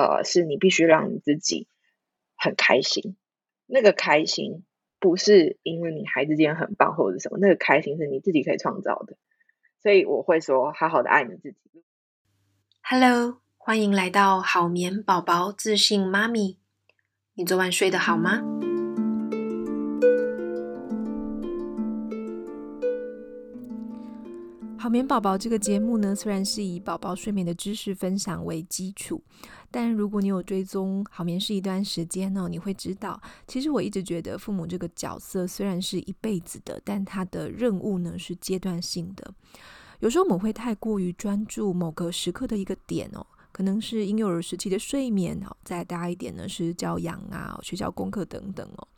呃，是你必须让你自己很开心。那个开心不是因为你孩子今天很棒或者什么，那个开心是你自己可以创造的。所以我会说，好好的爱你自己。Hello，欢迎来到好眠宝宝自信妈咪。你昨晚睡得好吗？好眠宝宝这个节目呢，虽然是以宝宝睡眠的知识分享为基础，但如果你有追踪好眠是一段时间呢，你会知道，其实我一直觉得父母这个角色虽然是一辈子的，但他的任务呢是阶段性的。有时候我们会太过于专注某个时刻的一个点哦，可能是婴幼儿时期的睡眠哦，再大一点呢是教养啊、学校功课等等哦。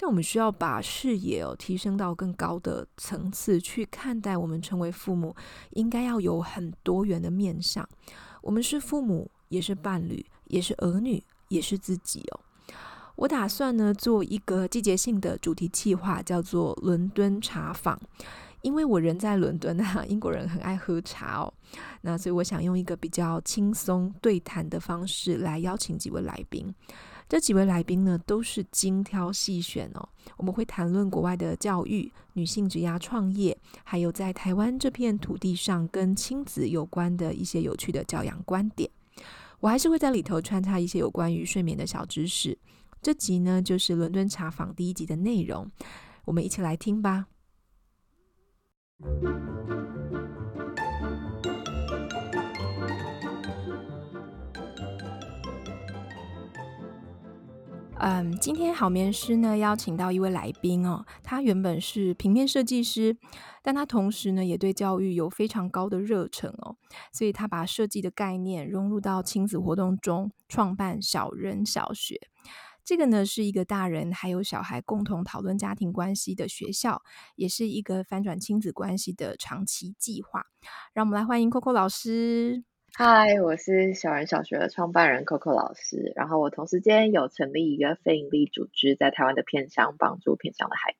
但我们需要把视野哦提升到更高的层次去看待，我们成为父母应该要有很多元的面向。我们是父母，也是伴侣，也是儿女，也是自己哦。我打算呢做一个季节性的主题企划，叫做伦敦茶坊，因为我人在伦敦啊，英国人很爱喝茶哦。那所以我想用一个比较轻松对谈的方式来邀请几位来宾。这几位来宾呢，都是精挑细选哦。我们会谈论国外的教育、女性职涯创业，还有在台湾这片土地上跟亲子有关的一些有趣的教养观点。我还是会在里头穿插一些有关于睡眠的小知识。这集呢，就是伦敦茶坊第一集的内容，我们一起来听吧。嗯，今天好眠师呢邀请到一位来宾哦，他原本是平面设计师，但他同时呢也对教育有非常高的热忱哦，所以他把设计的概念融入到亲子活动中，创办小人小学。这个呢是一个大人还有小孩共同讨论家庭关系的学校，也是一个翻转亲子关系的长期计划。让我们来欢迎 Coco 老师。嗨，我是小人小学的创办人 Coco 老师，然后我同时间有成立一个非营利组织，在台湾的偏乡帮助偏乡的孩子。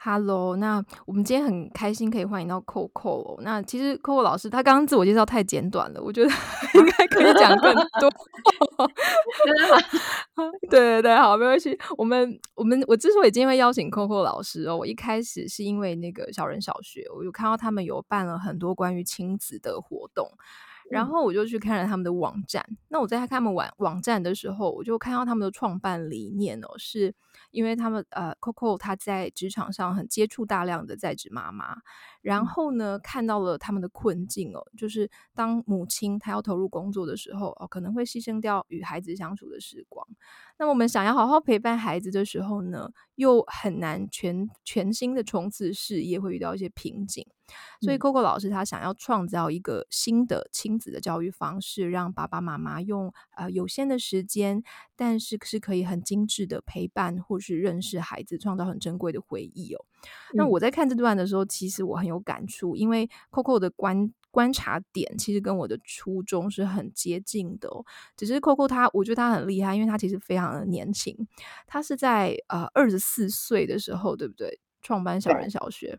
Hello，那我们今天很开心可以欢迎到 Coco。那其实 Coco 老师他刚刚自我介绍太简短了，我觉得应该可以讲更多。对对对，好，没关系。我们我们我之所以今天会邀请 Coco 老师哦，我一开始是因为那个小人小学，我有看到他们有办了很多关于亲子的活动。然后我就去看了他们的网站。那我在看他们网网站的时候，我就看到他们的创办理念哦，是因为他们呃，Coco 他在职场上很接触大量的在职妈妈。然后呢，看到了他们的困境哦，就是当母亲她要投入工作的时候哦，可能会牺牲掉与孩子相处的时光。那我们想要好好陪伴孩子的时候呢，又很难全全新的冲刺事业，会遇到一些瓶颈。所以 Coco 老师他想要创造一个新的亲子的教育方式，让爸爸妈妈用呃有限的时间，但是是可以很精致的陪伴或是认识孩子，创造很珍贵的回忆哦。那我在看这段的时候，其实我很有感触，因为 Coco 的观观察点其实跟我的初衷是很接近的哦。只是 Coco 他，我觉得他很厉害，因为他其实非常的年轻，他是在呃二十四岁的时候，对不对？创办小人小学。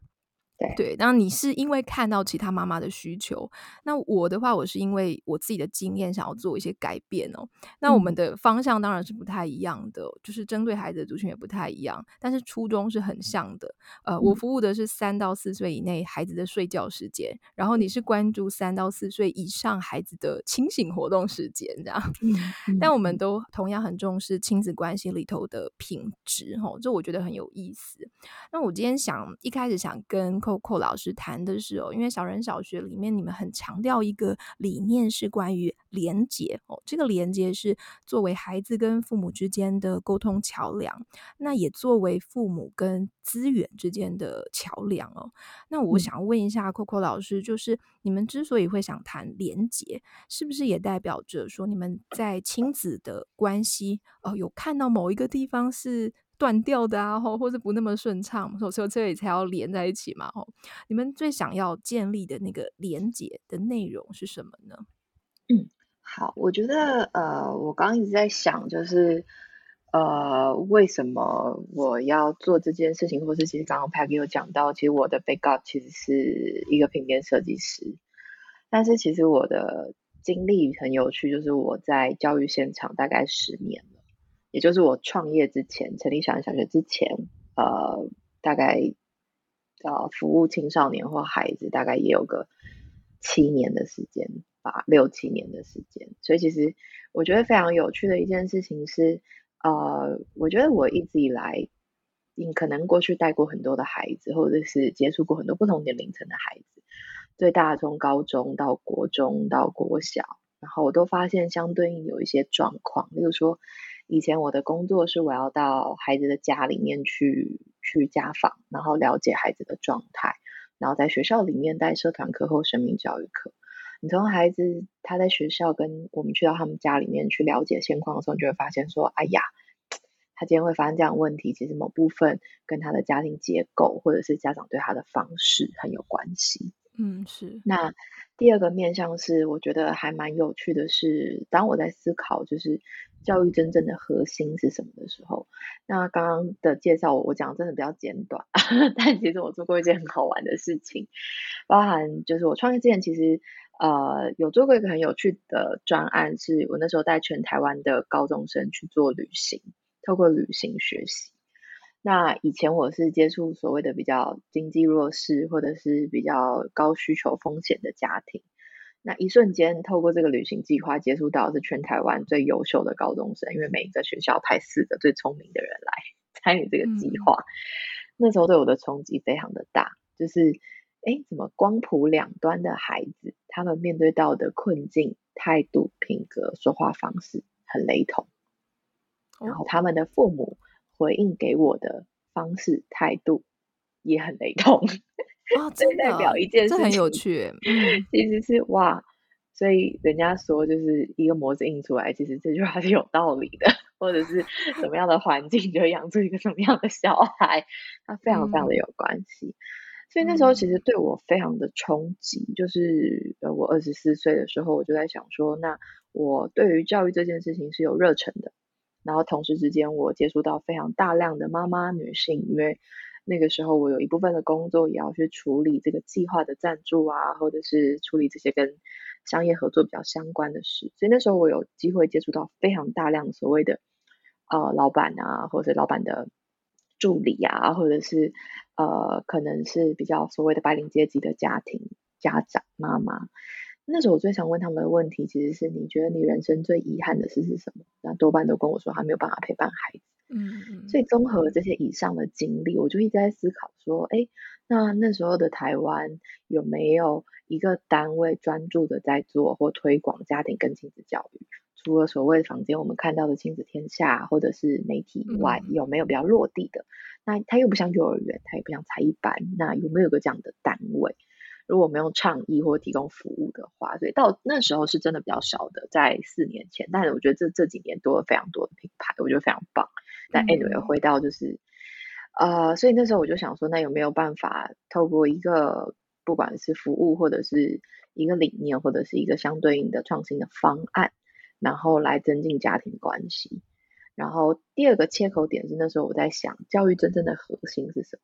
对，然后你是因为看到其他妈妈的需求，那我的话，我是因为我自己的经验想要做一些改变哦。那我们的方向当然是不太一样的，就是针对孩子的族群也不太一样，但是初衷是很像的。呃，我服务的是三到四岁以内孩子的睡觉时间，然后你是关注三到四岁以上孩子的清醒活动时间，这样。但我们都同样很重视亲子关系里头的品质，吼，这我觉得很有意思。那我今天想一开始想跟 Coco 老师谈的是哦，因为小人小学里面你们很强调一个理念是关于连结哦，这个连结是作为孩子跟父母之间的沟通桥梁，那也作为父母跟资源之间的桥梁哦。那我想问一下 Coco 老师，就是你们之所以会想谈连结，是不是也代表着说你们在亲子的关系哦，有看到某一个地方是断掉的啊，或或者不那么顺畅，所以这里才要连在一起嘛。吼，你们最想要建立的那个连接的内容是什么呢？嗯，好，我觉得呃，我刚一直在想，就是呃，为什么我要做这件事情，或是其实刚刚 Peggy 有讲到，其实我的 backup 其实是一个平面设计师，但是其实我的经历很有趣，就是我在教育现场大概十年了，也就是我创业之前，成立小人小学之前，呃，大概呃服务青少年或孩子，大概也有个七年的时间吧，六七年的时间。所以其实我觉得非常有趣的一件事情是，呃，我觉得我一直以来，你可能过去带过很多的孩子，或者是接触过很多不同年龄层的孩子。最大从高中到国中到国小，然后我都发现相对应有一些状况，例如说，以前我的工作是我要到孩子的家里面去去家访，然后了解孩子的状态，然后在学校里面带社团课或生命教育课。你从孩子他在学校跟我们去到他们家里面去了解现况的时候，你就会发现说，哎呀，他今天会发生这样的问题，其实某部分跟他的家庭结构或者是家长对他的方式很有关系。嗯，是。那第二个面向是，我觉得还蛮有趣的是，当我在思考就是教育真正的核心是什么的时候，那刚刚的介绍我我讲真的比较简短，但其实我做过一件很好玩的事情，包含就是我创业之前其实呃有做过一个很有趣的专案，是我那时候带全台湾的高中生去做旅行，透过旅行学习。那以前我是接触所谓的比较经济弱势或者是比较高需求风险的家庭，那一瞬间透过这个旅行计划接触到是全台湾最优秀的高中生，因为每一个学校派四个最聪明的人来 参与这个计划。嗯、那时候对我的冲击非常的大，就是哎，怎么光谱两端的孩子，他们面对到的困境、态度、品格、说话方式很雷同，然后他们的父母。回应给我的方式态度也很雷同啊，这代表一件事情，这很有趣。嗯，其实是哇，所以人家说就是一个模子印出来，其实这句话是有道理的，或者是什么样的环境就养出一个什么样的小孩，它非常非常的有关系。嗯、所以那时候其实对我非常的冲击，就是呃，我二十四岁的时候，我就在想说，那我对于教育这件事情是有热忱的。然后同时之间，我接触到非常大量的妈妈女性，因为那个时候我有一部分的工作也要去处理这个计划的赞助啊，或者是处理这些跟商业合作比较相关的事，所以那时候我有机会接触到非常大量所谓的呃老板啊，或者是老板的助理啊，或者是呃可能是比较所谓的白领阶级的家庭家长妈妈。那时候我最想问他们的问题，其实是你觉得你人生最遗憾的事是什么？那多半都跟我说他没有办法陪伴孩子。嗯嗯。所以综合这些以上的经历，我就一直在思考说，哎，那那时候的台湾有没有一个单位专注的在做或推广家庭跟亲子教育？除了所谓房间我们看到的亲子天下或者是媒体以外，有没有比较落地的？那它又不像幼儿园，它也不像才艺班，那有没有个这样的单位？如果没有倡议或提供服务的话，所以到那时候是真的比较少的，在四年前。但是我觉得这这几年多了非常多的品牌，我觉得非常棒。但 anyway 回到就是，呃，所以那时候我就想说，那有没有办法透过一个不管是服务或者是一个理念或者是一个相对应的创新的方案，然后来增进家庭关系。然后第二个切口点是那时候我在想，教育真正的核心是什么？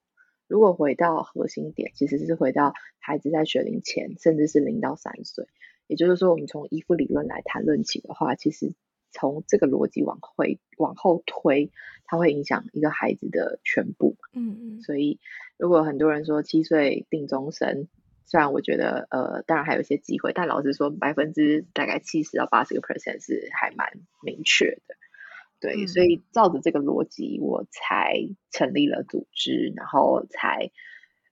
如果回到核心点，其实是回到孩子在学龄前，甚至是零到三岁。也就是说，我们从依附理论来谈论起的话，其实从这个逻辑往回往后推，它会影响一个孩子的全部。嗯嗯。所以，如果很多人说七岁定终身，虽然我觉得呃，当然还有一些机会，但老实说，百分之大概七十到八十个 percent 是还蛮明确的。对，所以照着这个逻辑，我才成立了组织，然后才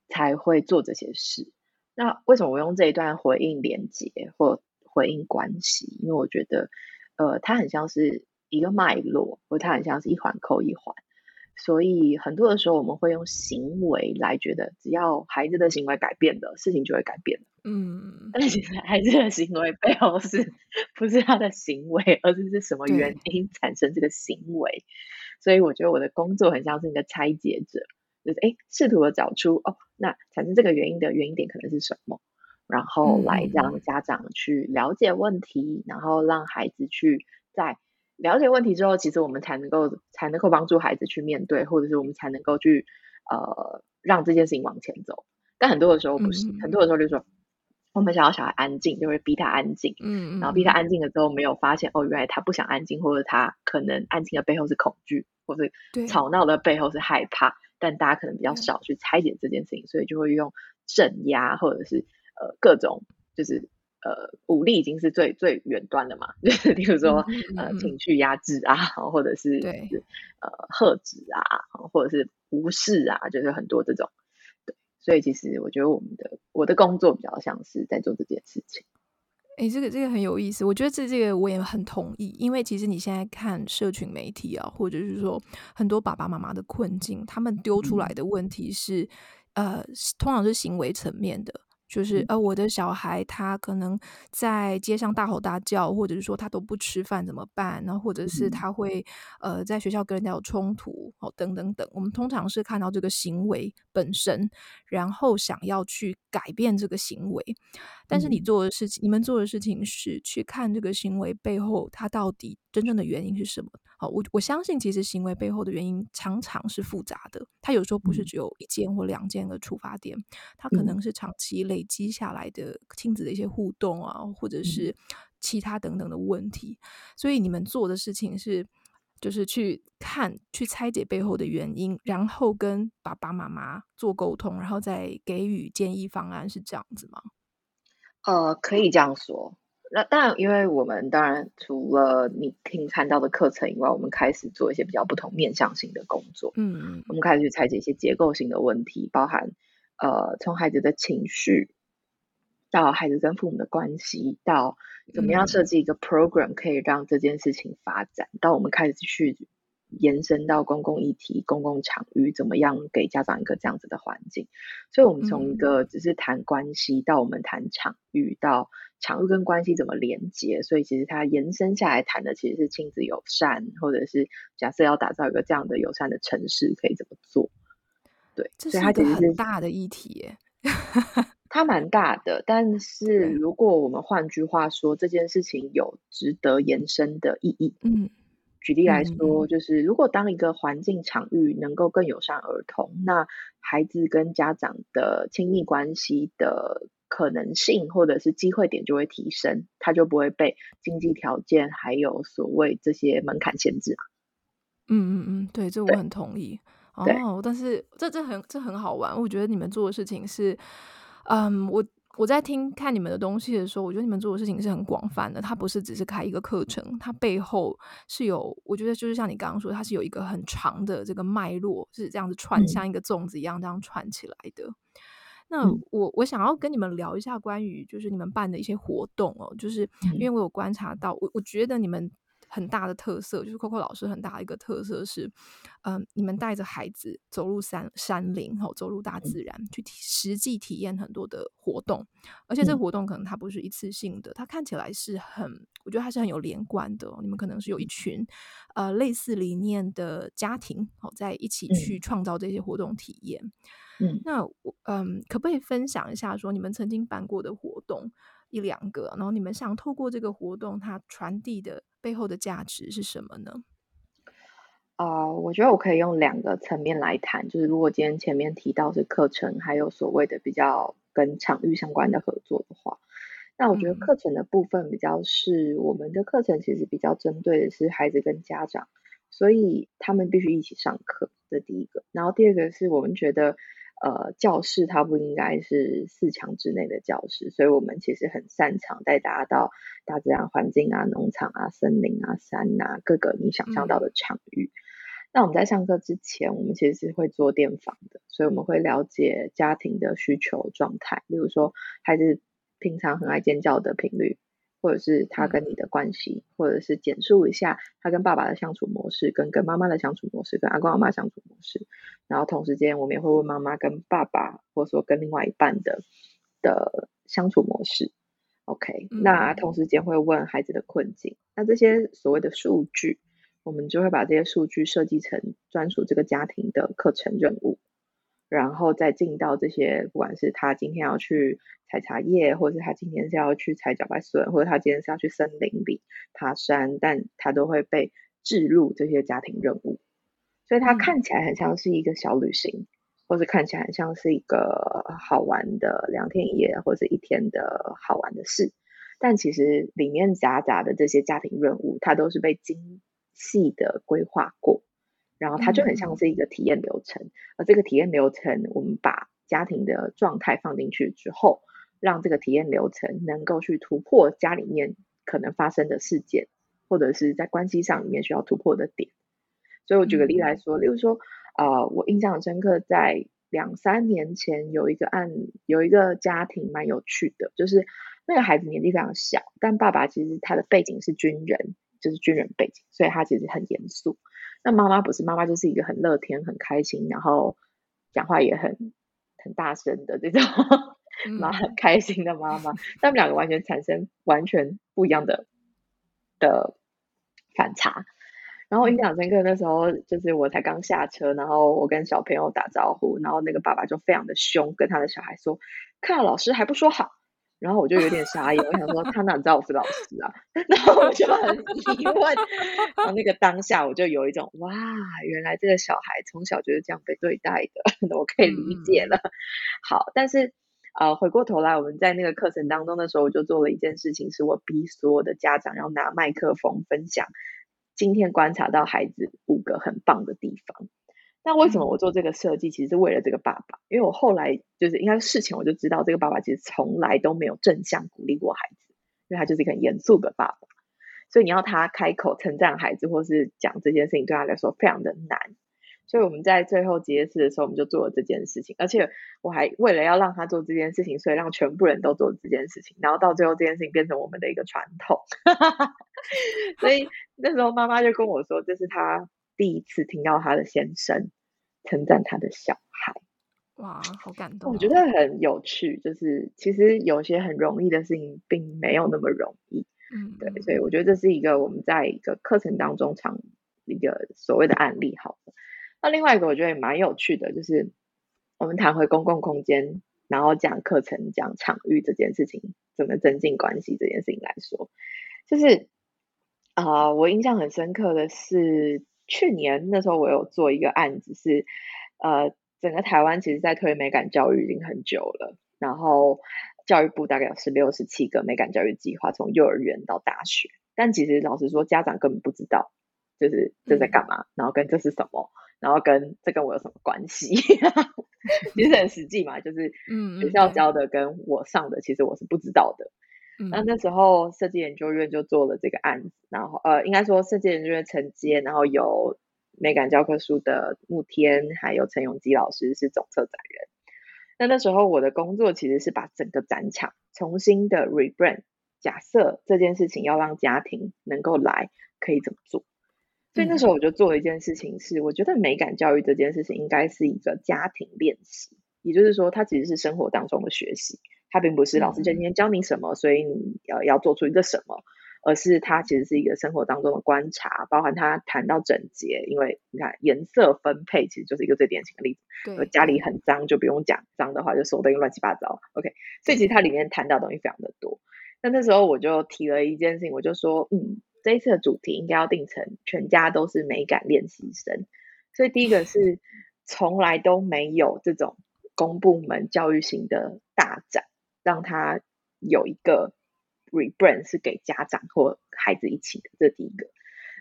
才会做这些事。那为什么我用这一段回应连接或回应关系？因为我觉得，呃，它很像是一个脉络，或它很像是一环扣一环。所以很多的时候，我们会用行为来觉得，只要孩子的行为改变了，事情就会改变。嗯，但其实孩子的行为背后是不是他的行为，而是是什么原因产生这个行为？所以我觉得我的工作很像是一个拆解者，就是哎，试图的找出哦，那产生这个原因的原因点可能是什么，然后来让家长去了解问题，然后让孩子去在。了解问题之后，其实我们才能够才能够帮助孩子去面对，或者是我们才能够去呃让这件事情往前走。但很多的时候不是，嗯、很多的时候就是说我们想要小孩安静，就会逼他安静。嗯，然后逼他安静了之后，没有发现哦，原来他不想安静，或者他可能安静的背后是恐惧，或者吵闹的背后是害怕。但大家可能比较少去拆解这件事情，所以就会用镇压或者是呃各种就是呃武力已经是最最远端的嘛，就是比如说、嗯、呃情绪压制啊，或者是对呃喝止啊，或者是无视啊，就是很多这种。对，所以其实我觉得我们的我的工作比较像是在做这件事情。哎，这个这个很有意思，我觉得这这个我也很同意，因为其实你现在看社群媒体啊，或者是说很多爸爸妈妈的困境，他们丢出来的问题是，嗯、呃，通常是行为层面的。就是呃，我的小孩他可能在街上大吼大叫，或者是说他都不吃饭怎么办？然后或者是他会呃在学校跟人家有冲突哦，等等等。我们通常是看到这个行为本身，然后想要去改变这个行为。但是你做的事情，你们做的事情是去看这个行为背后它到底真正的原因是什么？好，我我相信其实行为背后的原因常常是复杂的，它有时候不是只有一件或两件的触发点，它可能是长期累积下来的亲子的一些互动啊，或者是其他等等的问题。所以你们做的事情是，就是去看、去拆解背后的原因，然后跟爸爸妈妈做沟通，然后再给予建议方案，是这样子吗？呃，可以这样说。那当然，因为我们当然除了你听看到的课程以外，我们开始做一些比较不同面向性的工作。嗯，我们开始去拆解一些结构性的问题，包含呃，从孩子的情绪到孩子跟父母的关系，到怎么样设计一个 program 可以让这件事情发展，嗯、到我们开始去。延伸到公共议题、公共场域，怎么样给家长一个这样子的环境？所以，我们从一个只是谈关系，嗯、到我们谈场域，到场域跟关系怎么连接。所以，其实它延伸下来谈的其实是亲子友善，或者是假设要打造一个这样的友善的城市，可以怎么做？对，这是一个很大的议题耶，它蛮大的。但是，如果我们换句话说，这件事情有值得延伸的意义，嗯。举例来说，就是如果当一个环境场域能够更友善儿童，那孩子跟家长的亲密关系的可能性或者是机会点就会提升，他就不会被经济条件还有所谓这些门槛限制。嗯嗯嗯，对，这我很同意。哦，但是这这很这很好玩，我觉得你们做的事情是，嗯，我。我在听看你们的东西的时候，我觉得你们做的事情是很广泛的。它不是只是开一个课程，它背后是有，我觉得就是像你刚刚说，它是有一个很长的这个脉络，是这样子串，像一个粽子一样这样串起来的。嗯、那我我想要跟你们聊一下关于就是你们办的一些活动哦，就是因为我有观察到，我我觉得你们。很大的特色就是 Coco 老师很大的一个特色是，嗯、呃，你们带着孩子走入山山林，吼，走入大自然，去体实际体验很多的活动，而且这个活动可能它不是一次性的，它看起来是很，我觉得它是很有连贯的。你们可能是有一群呃类似理念的家庭，好，在一起去创造这些活动体验。嗯，那我嗯，可不可以分享一下说你们曾经办过的活动？一两个，然后你们想透过这个活动，它传递的背后的价值是什么呢？啊、呃，我觉得我可以用两个层面来谈，就是如果今天前面提到是课程，还有所谓的比较跟场域相关的合作的话，那我觉得课程的部分比较是、嗯、我们的课程其实比较针对的是孩子跟家长，所以他们必须一起上课，这第一个。然后第二个是我们觉得。呃，教室它不应该是四墙之内的教室，所以我们其实很擅长带大家到大自然环境啊、农场啊、森林啊、山啊各个你想象到的场域。嗯、那我们在上课之前，我们其实是会做电访的，所以我们会了解家庭的需求状态，例如说孩子平常很爱尖叫的频率。或者是他跟你的关系，嗯、或者是简述一下他跟爸爸的相处模式，跟跟妈妈的相处模式，跟阿公阿妈相处模式。然后同时间，我们也会问妈妈跟爸爸，或者说跟另外一半的的相处模式。OK，、嗯、那同时间会问孩子的困境。那这些所谓的数据，我们就会把这些数据设计成专属这个家庭的课程任务。然后再进到这些，不管是他今天要去采茶叶，或者是他今天是要去采茭白笋，或者他今天是要去森林里爬山，但他都会被置入这些家庭任务，所以他看起来很像是一个小旅行，或者看起来很像是一个好玩的两天一夜或者一天的好玩的事，但其实里面夹杂的这些家庭任务，它都是被精细的规划过，然后它就很像是一个体验流程。嗯、而这个体验流程，我们把家庭的状态放进去之后，让这个体验流程能够去突破家里面可能发生的事件，或者是在关系上里面需要突破的点。所以我举个例来说，例如说，呃，我印象很深刻，在两三年前有一个案，有一个家庭蛮有趣的，就是那个孩子年纪非常小，但爸爸其实他的背景是军人，就是军人背景，所以他其实很严肃。那妈妈不是，妈妈就是一个很乐天、很开心，然后讲话也很很大声的这种，妈很开心的妈妈。他们两个完全产生完全不一样的的反差。然后印象深刻，那时候就是我才刚下车，然后我跟小朋友打招呼，然后那个爸爸就非常的凶，跟他的小孩说：“看到老师还不说好。”然后我就有点傻眼，我想说他哪知道我是老师啊？然后我就很疑问。然后那个当下我就有一种哇，原来这个小孩从小就是这样被对待的，我可以理解了。好，但是呃，回过头来，我们在那个课程当中的时候，我就做了一件事情，是我逼所有的家长要拿麦克风分享。今天观察到孩子五个很棒的地方，那为什么我做这个设计？其实是为了这个爸爸，因为我后来就是应该事前我就知道，这个爸爸其实从来都没有正向鼓励过孩子，因为他就是一个很严肃的爸爸，所以你要他开口称赞孩子或是讲这件事情，对他来说非常的难。所以我们在最后结识的时候，我们就做了这件事情，而且我还为了要让他做这件事情，所以让全部人都做这件事情，然后到最后这件事情变成我们的一个传统。所以那时候妈妈就跟我说，这是他第一次听到他的先生称赞他的小孩。哇，好感动！我觉得很有趣，就是其实有些很容易的事情，并没有那么容易。嗯，对，所以我觉得这是一个我们在一个课程当中常一个所谓的案例。好。那另外一个我觉得也蛮有趣的，就是我们谈回公共空间，然后讲课程、讲场域这件事情，怎么增进关系这件事情来说，就是啊、呃，我印象很深刻的是去年那时候我有做一个案子是，呃，整个台湾其实在推美感教育已经很久了，然后教育部大概有十六、十七个美感教育计划，从幼儿园到大学，但其实老实说，家长根本不知道，就是这在干嘛，嗯、然后跟这是什么。然后跟这跟我有什么关系？其实很实际嘛，就是学校教的跟我上的，其实我是不知道的。嗯、那那时候设计研究院就做了这个案子，然后呃，应该说设计研究院承接，然后有美感教科书的慕天，还有陈永基老师是总策展人。那那时候我的工作其实是把整个展场重新的 rebrand，假设这件事情要让家庭能够来，可以怎么做？所以那时候我就做了一件事情，是我觉得美感教育这件事情应该是一个家庭练习，也就是说，它其实是生活当中的学习，它并不是老师今天教你什么，所以你要要做出一个什么，而是它其实是一个生活当中的观察，包含他谈到整洁，因为你看颜色分配其实就是一个最典型的例子，对，家里很脏就不用讲，脏的话就说的乱七八糟，OK，所以其实它里面谈到的东西非常的多。那那时候我就提了一件事情，我就说，嗯。这一次的主题应该要定成全家都是美感练习生，所以第一个是 从来都没有这种公部门教育型的大展，让他有一个 rebrand 是给家长或孩子一起的，这第一个。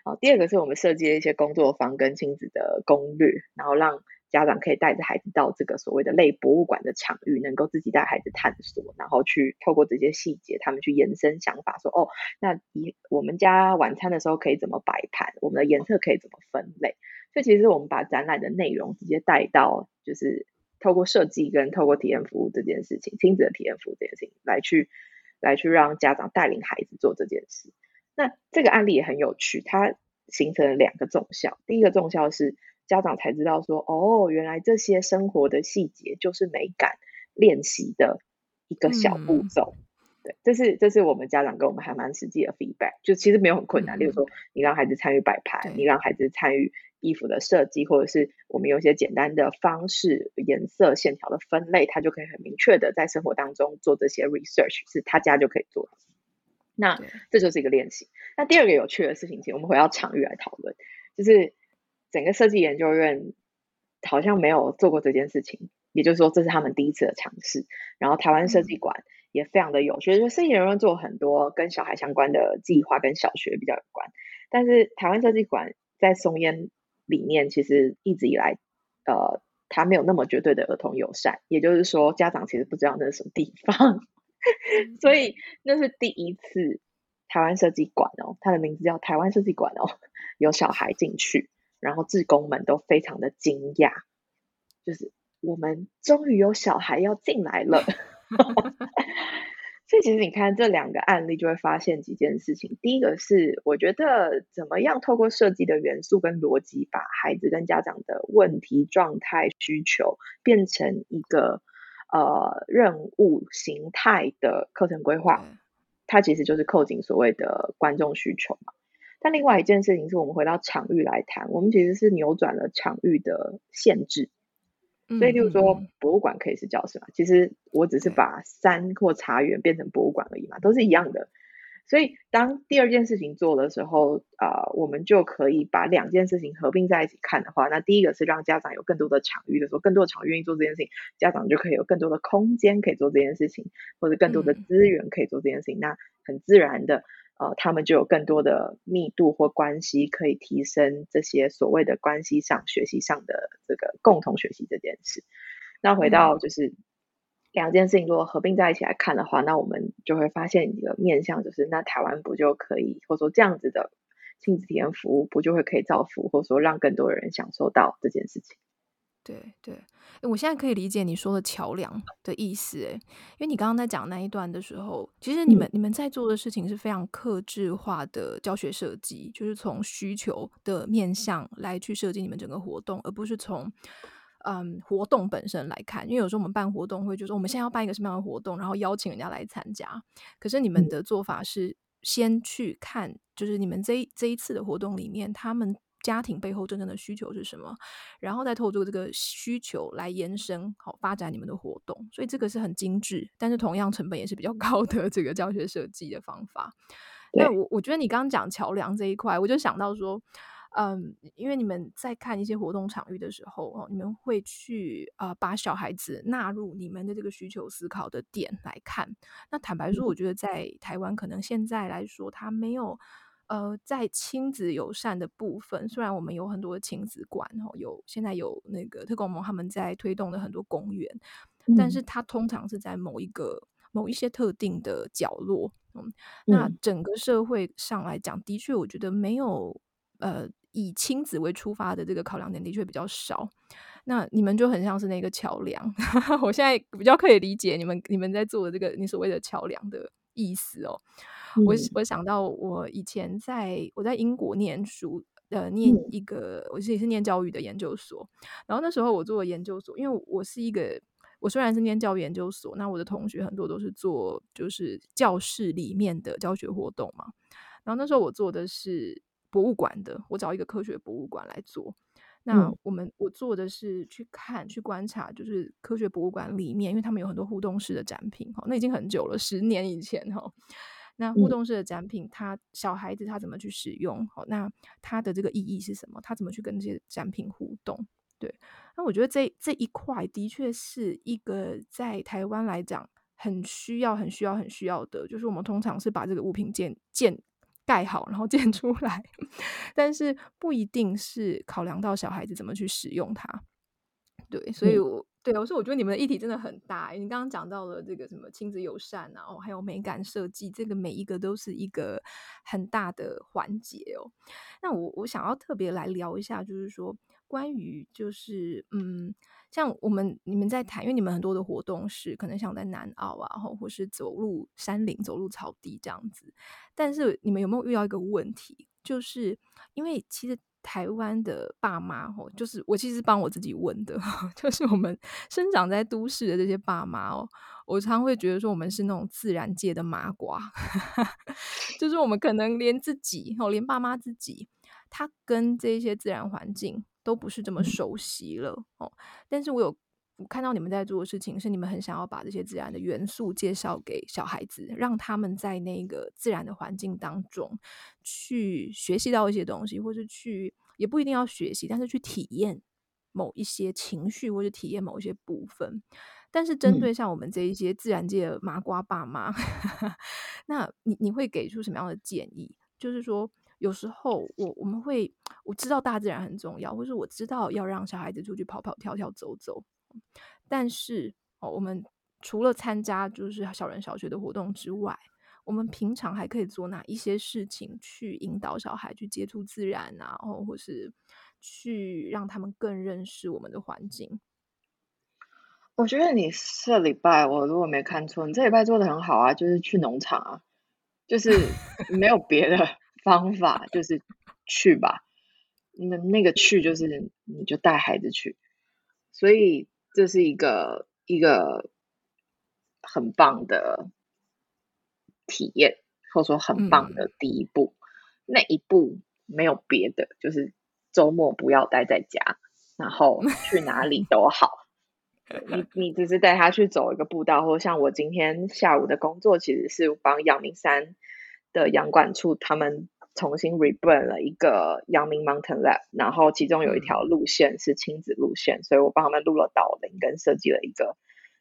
好，第二个是我们设计了一些工作坊跟亲子的攻略，然后让。家长可以带着孩子到这个所谓的类博物馆的场域，能够自己带孩子探索，然后去透过这些细节，他们去延伸想法，说哦，那你我们家晚餐的时候可以怎么摆盘？我们的颜色可以怎么分类？所以其实我们把展览的内容直接带到，就是透过设计跟透过体验服务这件事情，亲子的体验服务这件事情，来去来去让家长带领孩子做这件事。那这个案例也很有趣，它形成了两个重效，第一个重效是。家长才知道说，哦，原来这些生活的细节就是美感练习的一个小步骤。嗯、对，这是这是我们家长给我们还蛮实际的 feedback，就其实没有很困难。嗯、例如说，你让孩子参与摆盘，你让孩子参与衣服的设计，或者是我们有一些简单的方式、颜色、线条的分类，他就可以很明确的在生活当中做这些 research，是他家就可以做的。那这就是一个练习。那第二个有趣的事情，其实我们回到场域来讨论，就是。整个设计研究院好像没有做过这件事情，也就是说这是他们第一次的尝试。然后台湾设计馆也非常的有趣，就是设计人员做很多跟小孩相关的计划，跟小学比较有关。但是台湾设计馆在松烟里面，其实一直以来，呃，它没有那么绝对的儿童友善，也就是说家长其实不知道那是什么地方，所以那是第一次台湾设计馆哦，它的名字叫台湾设计馆哦，有小孩进去。然后志工们都非常的惊讶，就是我们终于有小孩要进来了。所以其实你看这两个案例，就会发现几件事情。第一个是，我觉得怎么样透过设计的元素跟逻辑，把孩子跟家长的问题、状态、需求变成一个呃任务形态的课程规划，它其实就是扣紧所谓的观众需求嘛。但另外一件事情是我们回到场域来谈，我们其实是扭转了场域的限制。所以，例如说博物馆可以是教室嘛？其实我只是把山或茶园变成博物馆而已嘛，都是一样的。所以，当第二件事情做的时候，啊、呃，我们就可以把两件事情合并在一起看的话，那第一个是让家长有更多的场域的时候，更多的场域愿意做这件事情，家长就可以有更多的空间可以做这件事情，或者更多的资源可以做这件事情。那很自然的。呃，他们就有更多的密度或关系，可以提升这些所谓的关系上、学习上的这个共同学习这件事。那回到就是两件事情，如果合并在一起来看的话，那我们就会发现一个面向，就是那台湾不就可以，或者说这样子的亲子体验服务，不就会可以造福，或者说让更多人享受到这件事情？对对，我现在可以理解你说的桥梁的意思，诶，因为你刚刚在讲那一段的时候，其实你们、嗯、你们在做的事情是非常克制化的教学设计，就是从需求的面向来去设计你们整个活动，而不是从嗯活动本身来看。因为有时候我们办活动会就是说我们现在要办一个什么样的活动，然后邀请人家来参加，可是你们的做法是先去看，就是你们这一这一次的活动里面他们。家庭背后真正的需求是什么？然后再透过这个需求来延伸，好发展你们的活动。所以这个是很精致，但是同样成本也是比较 高的这个教学设计的方法。那我我觉得你刚刚讲桥梁这一块，我就想到说，嗯，因为你们在看一些活动场域的时候，哦，你们会去啊、呃、把小孩子纳入你们的这个需求思考的点来看。那坦白说，我觉得在台湾可能现在来说，它没有。呃，在亲子友善的部分，虽然我们有很多的亲子馆，有现在有那个特工盟他们在推动的很多公园，嗯，但是它通常是在某一个某一些特定的角落，嗯，那整个社会上来讲，的确我觉得没有呃以亲子为出发的这个考量点的确比较少，那你们就很像是那个桥梁，我现在比较可以理解你们你们在做的这个你所谓的桥梁的意思哦。我我想到我以前在我在英国念书，呃，念一个我也是念教育的研究所，然后那时候我做研究所，因为我是一个我虽然是念教育研究所，那我的同学很多都是做就是教室里面的教学活动嘛，然后那时候我做的是博物馆的，我找一个科学博物馆来做，那我们我做的是去看去观察，就是科学博物馆里面，因为他们有很多互动式的展品，哈，那已经很久了，十年以前哈。那互动式的展品，他小孩子他怎么去使用？好，那他的这个意义是什么？他怎么去跟这些展品互动？对，那我觉得这这一块的确是一个在台湾来讲很需要、很需要、很需要的，就是我们通常是把这个物品建建盖好，然后建 出来，但是不一定是考量到小孩子怎么去使用它。对，所以我。对，我说我觉得你们的议题真的很大。你刚刚讲到了这个什么亲子友善啊，哦，还有美感设计，这个每一个都是一个很大的环节哦。那我我想要特别来聊一下，就是说关于就是嗯，像我们你们在谈，因为你们很多的活动是可能像在南澳啊，或是走入山林、走入草地这样子，但是你们有没有遇到一个问题，就是因为其实。台湾的爸妈哦，就是我其实帮我自己问的，就是我们生长在都市的这些爸妈哦，我常会觉得说我们是那种自然界的麻瓜，就是我们可能连自己哦，连爸妈自己，他跟这些自然环境都不是这么熟悉了哦。但是我有。我看到你们在做的事情，是你们很想要把这些自然的元素介绍给小孩子，让他们在那个自然的环境当中去学习到一些东西，或是去也不一定要学习，但是去体验某一些情绪，或者体验某一些部分。但是针对像我们这一些自然界的麻瓜爸妈，嗯、那你你会给出什么样的建议？就是说，有时候我我们会我知道大自然很重要，或者我知道要让小孩子出去跑跑跳跳走走，但是哦，我们除了参加就是小人小学的活动之外，我们平常还可以做哪一些事情去引导小孩去接触自然啊，或或是去让他们更认识我们的环境？我觉得你这礼拜，我如果没看错，你这礼拜做的很好啊，就是去农场啊，就是没有别的 方法，就是去吧。那那个去就是你就带孩子去，所以这是一个一个很棒的体验，或者说很棒的第一步。嗯、那一步没有别的，就是周末不要待在家，然后去哪里 都好。你 你只是带他去走一个步道，或像我今天下午的工作，其实是帮阳明山的阳管处他们重新 rebrand 了一个阳明 Mountain Lab，然后其中有一条路线是亲子路线，所以我帮他们录了导聆，跟设计了一个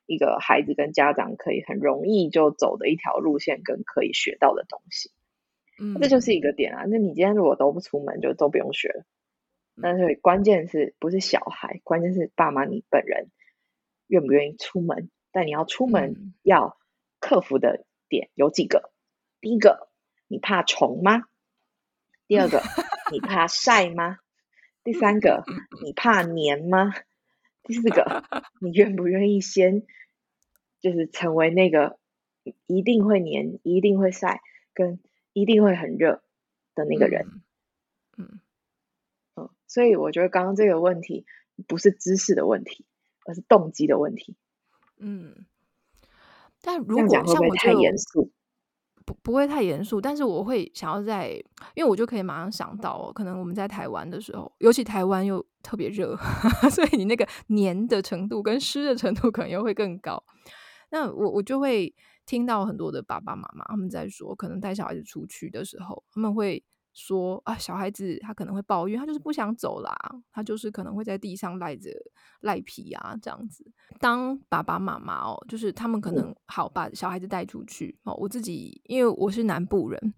一个孩子跟家长可以很容易就走的一条路线，跟可以学到的东西。嗯，这就是一个点啊。那你今天如果都不出门，就都不用学了。但是关键是不是小孩？关键是爸妈你本人。愿不愿意出门？但你要出门要克服的点有几个。第一个，你怕虫吗？第二个，你怕晒吗？第三个，你怕黏吗？第四个，你愿不愿意先就是成为那个一定会黏、一定会晒、跟一定会很热的那个人？嗯嗯，所以我觉得刚刚这个问题不是知识的问题。而是动机的问题。嗯，但如果像我会太严肃，不不会太严肃，但是我会想要在，因为我就可以马上想到，可能我们在台湾的时候，尤其台湾又特别热，所以你那个黏的程度跟湿的程度可能又会更高。那我我就会听到很多的爸爸妈妈他们在说，可能带小孩子出去的时候，他们会。说啊，小孩子他可能会抱怨，他就是不想走啦，他就是可能会在地上赖着赖皮啊，这样子。当爸爸妈妈哦，就是他们可能好把小孩子带出去哦。我自己因为我是南部人，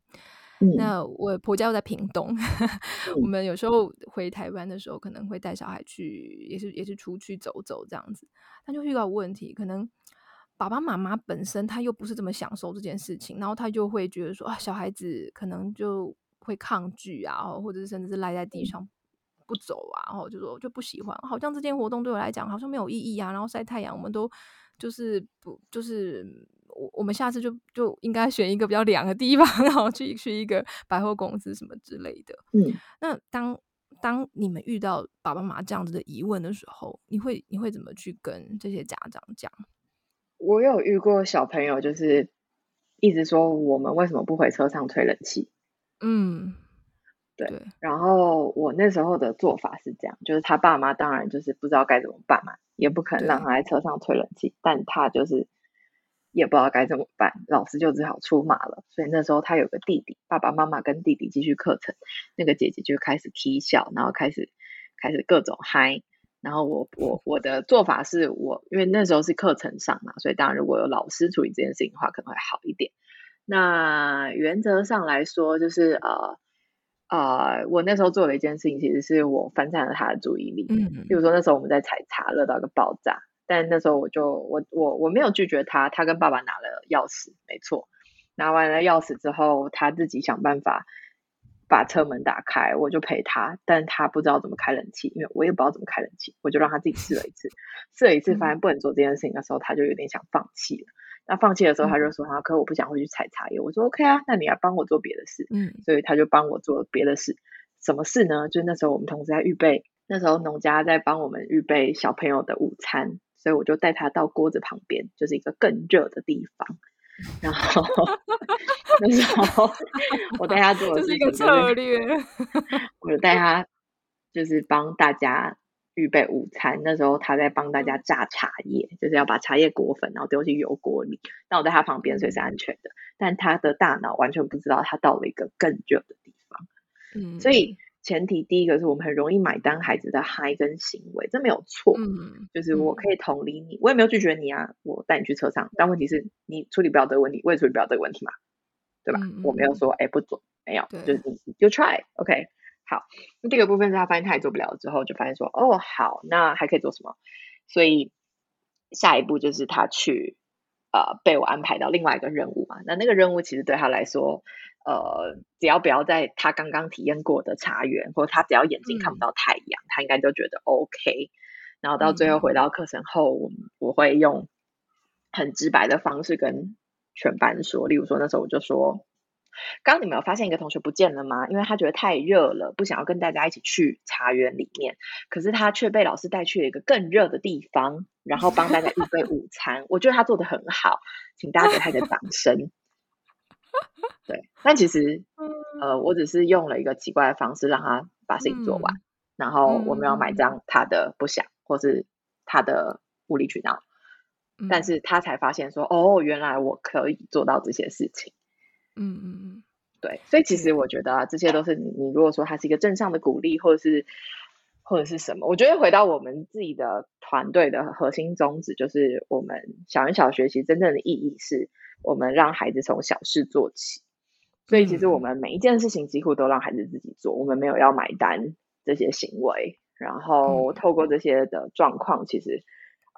嗯、那我婆家又在屏东，嗯、我们有时候回台湾的时候，可能会带小孩去，也是也是出去走走这样子。他就遇到问题，可能爸爸妈妈本身他又不是这么享受这件事情，然后他就会觉得说啊，小孩子可能就。会抗拒啊，或者是甚至是赖在地上不走啊，然后就说我就不喜欢，好像这件活动对我来讲好像没有意义啊。然后晒太阳，我们都就是不就是我我们下次就就应该选一个比较凉的地方，然后去去一个百货公司什么之类的。嗯，那当当你们遇到爸爸妈妈这样子的疑问的时候，你会你会怎么去跟这些家长讲？我有遇过小朋友，就是一直说我们为什么不回车上吹冷气？嗯，对。对，然后我那时候的做法是这样，就是他爸妈当然就是不知道该怎么办嘛，也不可能让他在车上吹冷气，但他就是也不知道该怎么办，老师就只好出马了。所以那时候他有个弟弟，爸爸妈妈跟弟弟继续课程，那个姐姐就开始踢笑，然后开始开始各种嗨。然后我我我的做法是我因为那时候是课程上嘛，所以当然如果有老师处理这件事情的话，可能会好一点。那原则上来说，就是呃呃，我那时候做了一件事情，其实是我分散了他的注意力。嗯，比如说那时候我们在采茶，热到一个爆炸，但那时候我就我我我没有拒绝他，他跟爸爸拿了钥匙，没错，拿完了钥匙之后，他自己想办法把车门打开，我就陪他，但他不知道怎么开冷气，因为我也不知道怎么开冷气，我就让他自己试了一次，试了一次发现不能做这件事情的时候，他就有点想放弃了。那放弃的时候，他就说：“他可我不想回去采茶叶。”我说：“OK 啊，那你要帮我做别的事。”嗯，所以他就帮我做别的事。什么事呢？就那时候我们同时在预备，那时候农家在帮我们预备小朋友的午餐，所以我就带他到锅子旁边，就是一个更热的地方。然后 那时候我带他做的是一个策略，我就带他就是帮大家。预备午餐，那时候他在帮大家榨茶叶，就是要把茶叶裹粉，然后丢进油锅里。那我在他旁边，所以是安全的。但他的大脑完全不知道他到了一个更热的地方。嗯，所以前提第一个是我们很容易买单孩子的嗨跟行为，这没有错。嗯，就是我可以同理你，我也没有拒绝你啊，我带你去车上，但问题是你处理不了这个问题，我也处理不了这个问题嘛，对吧？嗯、我没有说哎不准，没有，就是你就 try，OK。好，那第二个部分是他发现他也做不了之后，就发现说哦好，那还可以做什么？所以下一步就是他去呃被我安排到另外一个任务嘛。那那个任务其实对他来说，呃，只要不要在他刚刚体验过的茶园，或者他只要眼睛看不到太阳，嗯、他应该都觉得 OK。然后到最后回到课程后，嗯、我会用很直白的方式跟全班说，例如说那时候我就说。刚刚你们有发现一个同学不见了吗？因为他觉得太热了，不想要跟大家一起去茶园里面。可是他却被老师带去了一个更热的地方，然后帮大家预备午餐。我觉得他做的很好，请大家给他一个掌声。对，但其实 呃，我只是用了一个奇怪的方式让他把事情做完，嗯、然后我没有买账他的不想或是他的无理取闹，嗯、但是他才发现说，哦，原来我可以做到这些事情。嗯嗯嗯，对，所以其实。我觉得啊，这些都是你你如果说它是一个正向的鼓励，或者是或者是什么，我觉得回到我们自己的团队的核心宗旨，就是我们小人小学习真正的意义是我们让孩子从小事做起，所以其实我们每一件事情几乎都让孩子自己做，我们没有要买单这些行为，然后透过这些的状况，其实。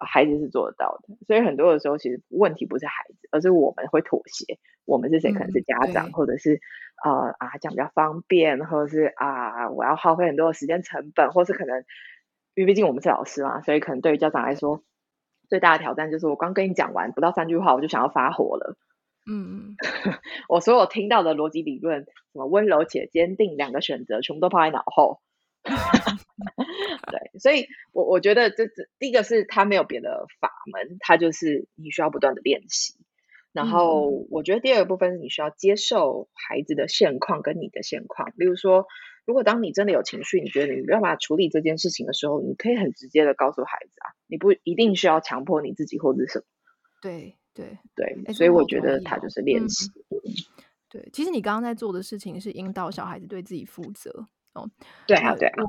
孩子是做得到的，所以很多的时候，其实问题不是孩子，而是我们会妥协。我们是谁？可能是家长，嗯、或者是呃啊这样比较方便，或者是啊我要耗费很多的时间成本，或是可能因为毕竟我们是老师嘛，所以可能对于家长来说，最大的挑战就是我刚跟你讲完不到三句话，我就想要发火了。嗯嗯，我所有听到的逻辑理论，什么温柔且坚定两个选择，全部都抛在脑后。对，所以我我觉得这这第一个是他没有别的法门，他就是你需要不断的练习。然后我觉得第二个部分是你需要接受孩子的现况跟你的现况。例如说，如果当你真的有情绪，你觉得你没有办法处理这件事情的时候，你可以很直接的告诉孩子啊，你不一定需要强迫你自己或者什么。对对对，对所以我觉得他就是练习。嗯、对，其实你刚刚在做的事情是引导小孩子对自己负责。哦，对啊，对啊，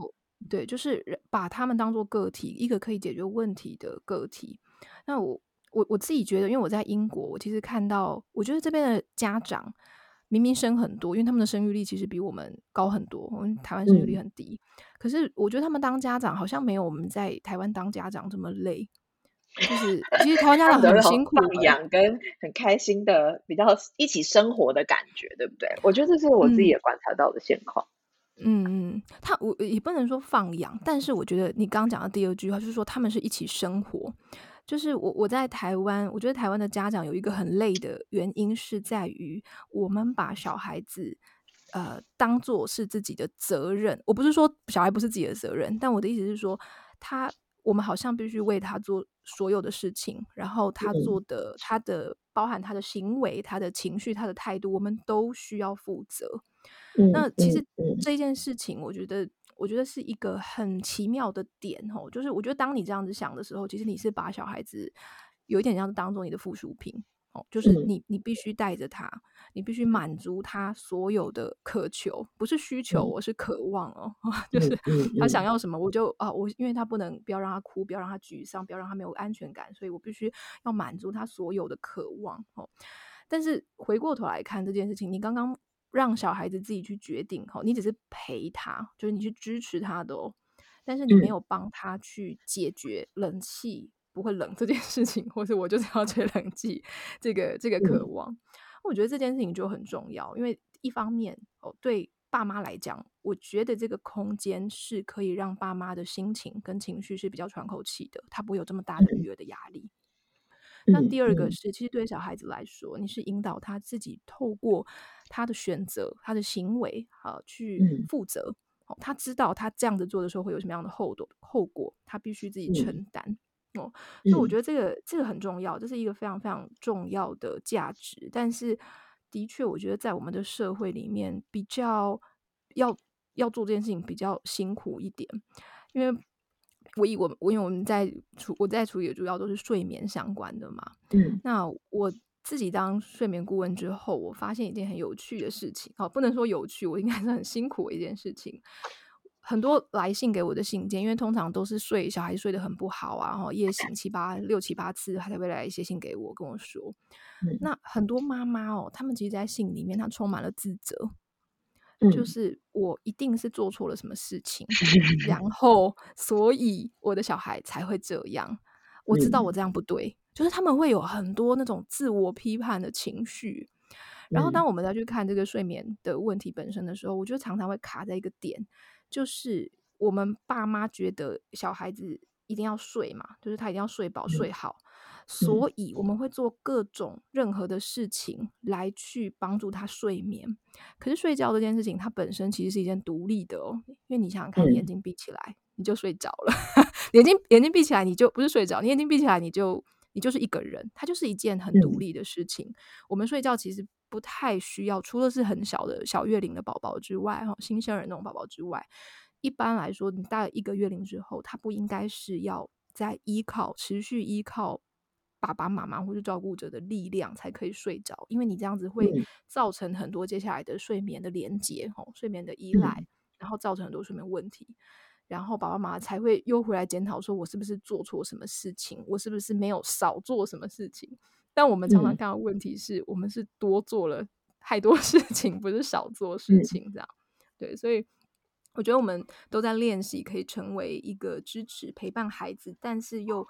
对，就是把他们当做个体，一个可以解决问题的个体。那我我我自己觉得，因为我在英国，我其实看到，我觉得这边的家长明明生很多，因为他们的生育率其实比我们高很多，我们台湾生育率很低，嗯、可是我觉得他们当家长好像没有我们在台湾当家长这么累。就是其实台湾家长很辛苦，放养跟很开心的比较一起生活的感觉，对不对？我觉得这是我自己也观察到的现况。嗯嗯嗯，他我也不能说放养，但是我觉得你刚刚讲的第二句话就是说他们是一起生活。就是我我在台湾，我觉得台湾的家长有一个很累的原因是在于我们把小孩子呃当做是自己的责任。我不是说小孩不是自己的责任，但我的意思是说他我们好像必须为他做所有的事情，然后他做的他的包含他的行为、他的情绪、他的态度，我们都需要负责。那其实这件事情，我觉得，我觉得是一个很奇妙的点哦。就是我觉得，当你这样子想的时候，其实你是把小孩子有一点像当做你的附属品哦。就是你，你必须带着他，你必须满足他所有的渴求，不是需求，我是渴望哦。就是他想要什么，我就啊，我因为他不能，不要让他哭，不要让他沮丧，不要让他没有安全感，所以我必须要满足他所有的渴望哦。但是回过头来看这件事情，你刚刚。让小孩子自己去决定，你只是陪他，就是你去支持他的哦，但是你没有帮他去解决冷气不会冷 这件事情，或是我就是要吹冷气这个这个渴望，我觉得这件事情就很重要，因为一方面哦，对爸妈来讲，我觉得这个空间是可以让爸妈的心情跟情绪是比较喘口气的，他不会有这么大的育儿的压力。那第二个是，其实对小孩子来说，你是引导他自己透过他的选择、他的行为，啊，去负责。哦，他知道他这样子做的时候会有什么样的后果，后果他必须自己承担。哦，所以我觉得这个这个很重要，这是一个非常非常重要的价值。但是，的确，我觉得在我们的社会里面，比较要要做这件事情比较辛苦一点，因为。我以我我因为我们在处我在处理的主要都是睡眠相关的嘛，嗯，那我自己当睡眠顾问之后，我发现一件很有趣的事情，哦，不能说有趣，我应该是很辛苦的一件事情。很多来信给我的信件，因为通常都是睡小孩睡得很不好啊，然后夜醒七八六七八次，他才会来写信给我，跟我说。嗯、那很多妈妈哦，他们其实，在信里面，他充满了自责，嗯、就是我一定是做错了什么事情，然 后所以我的小孩才会这样。我知道我这样不对，嗯、就是他们会有很多那种自我批判的情绪。然后当我们再去看这个睡眠的问题本身的时候，我就常常会卡在一个点。就是我们爸妈觉得小孩子一定要睡嘛，就是他一定要睡饱睡好，所以我们会做各种任何的事情来去帮助他睡眠。可是睡觉这件事情，它本身其实是一件独立的哦，因为你想想看，你眼睛闭起来你就睡着了，眼睛眼睛闭起来你就不是睡着，你眼睛闭起来你就你就是一个人，它就是一件很独立的事情。我们睡觉其实。不太需要，除了是很小的小月龄的宝宝之外，哈，新生儿那种宝宝之外，一般来说，你大概一个月龄之后，他不应该是要再依靠持续依靠爸爸妈妈或者照顾者的力量才可以睡着，因为你这样子会造成很多接下来的睡眠的连接，哦，睡眠的依赖，然后造成很多睡眠问题，然后爸爸妈妈才会又回来检讨说，我是不是做错什么事情，我是不是没有少做什么事情。但我们常常看到问题是、嗯、我们是多做了太多事情，不是少做事情，这样、嗯、对，所以我觉得我们都在练习，可以成为一个支持陪伴孩子，但是又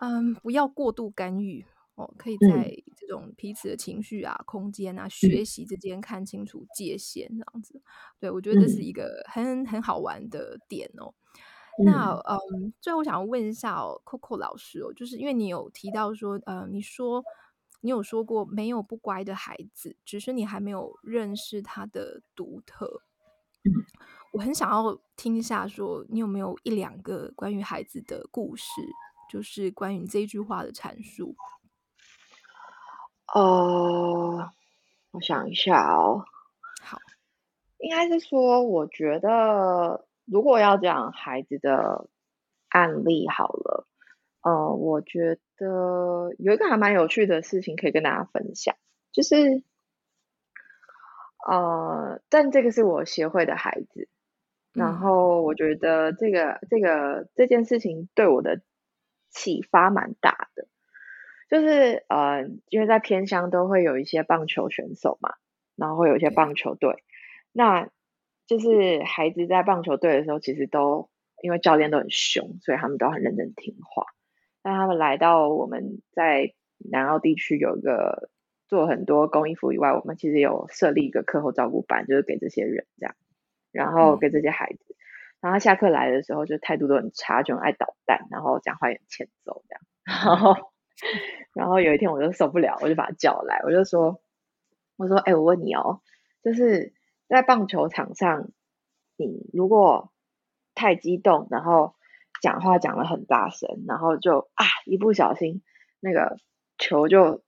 嗯不要过度干预。哦，可以在这种彼此的情绪啊、空间啊、学习之间看清楚界限，这样子，对，我觉得这是一个很很好玩的点哦。那嗯，最后我想要问一下哦，Coco 老师哦，就是因为你有提到说，呃，你说你有说过没有不乖的孩子，只是你还没有认识他的独特。我很想要听一下，说你有没有一两个关于孩子的故事，就是关于你这一句话的阐述。呃，我想一下哦，好，应该是说，我觉得。如果要讲孩子的案例好了，呃，我觉得有一个还蛮有趣的事情可以跟大家分享，就是，呃，但这个是我协会的孩子，然后我觉得这个这个这件事情对我的启发蛮大的，就是呃，因为在偏乡都会有一些棒球选手嘛，然后会有一些棒球队，那。就是孩子在棒球队的时候，其实都因为教练都很凶，所以他们都很认真听话。但他们来到我们在南澳地区有一个做很多公益服以外，我们其实有设立一个课后照顾班，就是给这些人这样，然后给这些孩子。然后他下课来的时候，就态度都很差，就很爱捣蛋，然后讲话也很欠揍这样。然后，然后有一天我就受不了，我就把他叫来，我就说：“我说，哎，我问你哦，就是。”在棒球场上，你如果太激动，然后讲话讲得很大声，然后就啊一不小心那个球就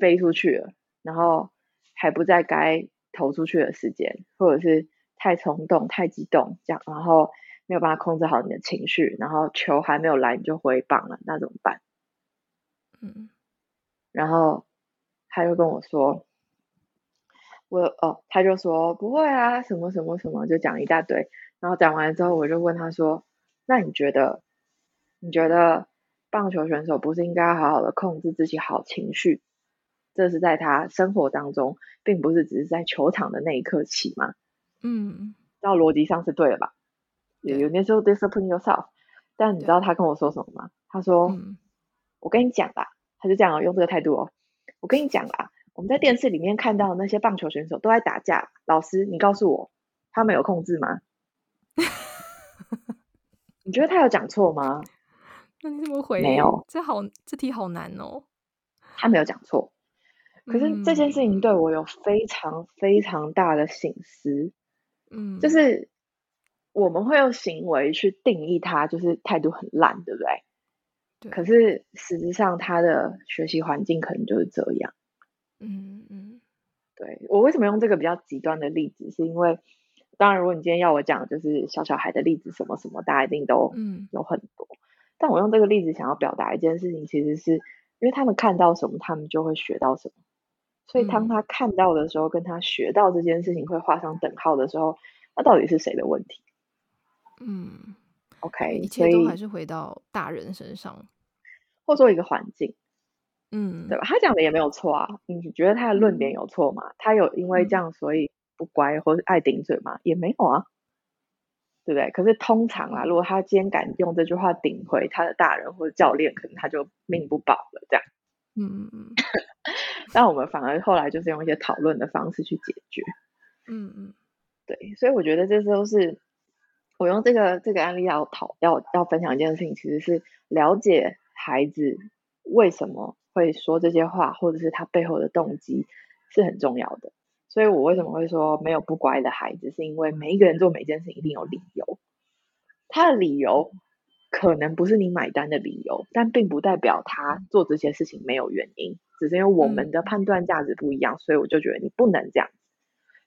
飞出去了，然后还不在该投出去的时间，或者是太冲动、太激动这样，然后没有办法控制好你的情绪，然后球还没有来你就挥棒了，那怎么办？嗯，然后他就跟我说。我哦，他就说不会啊，什么什么什么，就讲一大堆。然后讲完之后，我就问他说：“那你觉得，你觉得棒球选手不是应该好好的控制自己好情绪？这是在他生活当中，并不是只是在球场的那一刻起嘛？”嗯，到逻辑上是对的吧？有有那时候 discipline yourself，但你知道他跟我说什么吗？他说：“嗯、我跟你讲吧，他就这样用这个态度哦，我跟你讲吧。”我们在电视里面看到那些棒球选手都在打架，老师，你告诉我，他们有控制吗？你觉得他有讲错吗？那你怎么回？没有，这好，这题好难哦。他没有讲错，可是这件事情对我有非常非常大的省思。嗯，就是我们会用行为去定义他，就是态度很烂，对不对？对。可是实质上，他的学习环境可能就是这样。嗯嗯，对，我为什么用这个比较极端的例子，是因为当然，如果你今天要我讲就是小小孩的例子，什么什么，大家一定都嗯有很多。嗯、但我用这个例子想要表达一件事情，其实是因为他们看到什么，他们就会学到什么。所以当他看到的时候，跟他学到这件事情会画上等号的时候，那到底是谁的问题？嗯，OK，一切都还是回到大人身上，或做一个环境，嗯，对吧？他讲的也没有错啊，你觉得他的论点有错吗？嗯、他有因为这样所以不乖或者爱顶嘴吗？也没有啊。对不对？可是通常啊，如果他今天敢用这句话顶回他的大人或者教练，可能他就命不保了。这样，嗯嗯嗯。但我们反而后来就是用一些讨论的方式去解决。嗯嗯。对，所以我觉得这都是我用这个这个案例要讨要要分享一件事情，其实是了解孩子为什么会说这些话，或者是他背后的动机是很重要的。所以我为什么会说没有不乖的孩子，是因为每一个人做每件事情一定有理由，他的理由可能不是你买单的理由，但并不代表他做这些事情没有原因，只是因为我们的判断价值不一样，所以我就觉得你不能这样。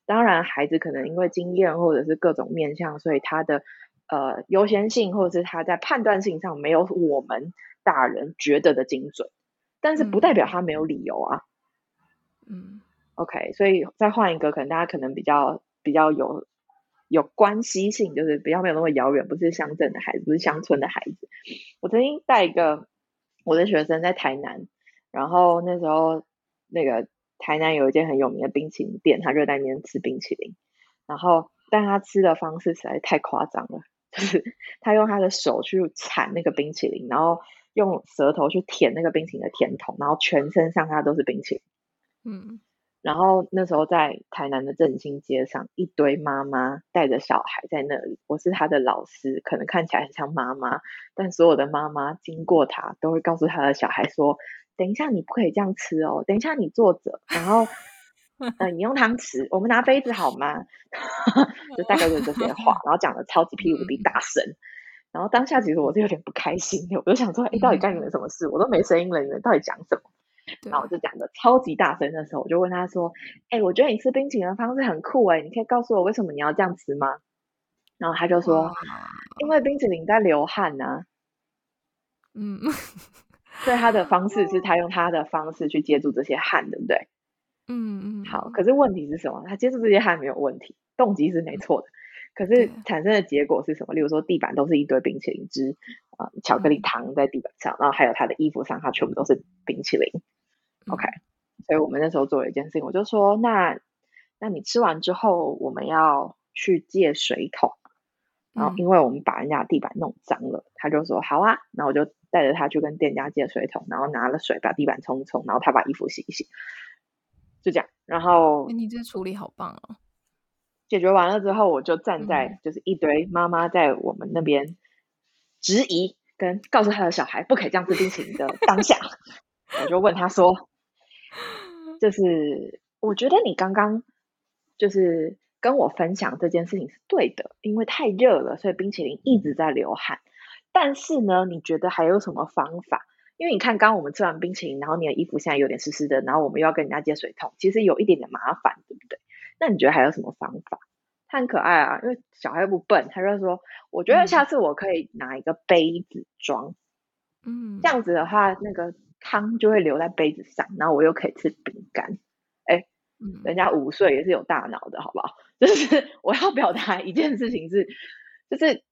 当然，孩子可能因为经验或者是各种面向，所以他的呃优先性或者是他在判断性上没有我们大人觉得的精准，但是不代表他没有理由啊，嗯。OK，所以再换一个，可能大家可能比较比较有有关系性，就是比较没有那么遥远，不是乡镇的孩子，不是乡村的孩子。我曾经带一个我的学生在台南，然后那时候那个台南有一间很有名的冰淇淋店，他就在那边吃冰淇淋，然后但他吃的方式实在太夸张了，就是 他用他的手去铲那个冰淇淋，然后用舌头去舔那个冰淇淋的甜筒，然后全身上下都是冰淇淋，嗯。然后那时候在台南的振兴街上，一堆妈妈带着小孩在那里。我是他的老师，可能看起来很像妈妈，但所有的妈妈经过他，都会告诉他的小孩说：“等一下你不可以这样吃哦，等一下你坐着，然后 呃你用汤匙，我们拿杯子好吗？” 就大概就是这些话，然后讲的超级屁无敌大声。然后当下其实我是有点不开心的，我就想说：“哎，到底干你们什么事？我都没声音了，你们到底讲什么？”然后我就讲的超级大声的时候，我就问他说：“哎，我觉得你吃冰淇淋的方式很酷哎，你可以告诉我为什么你要这样吃吗？”然后他就说：“因为冰淇淋在流汗呐。”嗯，所以他的方式是 他用他的方式去接住这些汗，对不对？嗯嗯。好，可是问题是什么？他接住这些汗没有问题，动机是没错的。可是产生的结果是什么？例如说，地板都是一堆冰淇淋汁啊，巧克力糖在地板上，然后还有他的衣服上，他全部都是冰淇淋。OK，所以我们那时候做了一件事情，我就说，那那你吃完之后，我们要去借水桶，然后因为我们把人家地板弄脏了，嗯、他就说好啊，然后我就带着他去跟店家借水桶，然后拿了水把地板冲冲，然后他把衣服洗一洗，就这样，然后你这处理好棒哦！解决完了之后，我就站在就是一堆妈妈在我们那边质疑跟告诉他的小孩不可以这样吃冰淇淋的当下，我就问他说。就是我觉得你刚刚就是跟我分享这件事情是对的，因为太热了，所以冰淇淋一直在流汗。但是呢，你觉得还有什么方法？因为你看，刚刚我们吃完冰淇淋，然后你的衣服现在有点湿湿的，然后我们又要跟人家接水桶，其实有一点点麻烦，对不对？那你觉得还有什么方法？他很可爱啊，因为小孩又不笨，他就说：“我觉得下次我可以拿一个杯子装，嗯，这样子的话，那个。”汤就会留在杯子上，然后我又可以吃饼干。哎，人家五岁也是有大脑的，好不好？就是我要表达一件事情是，就是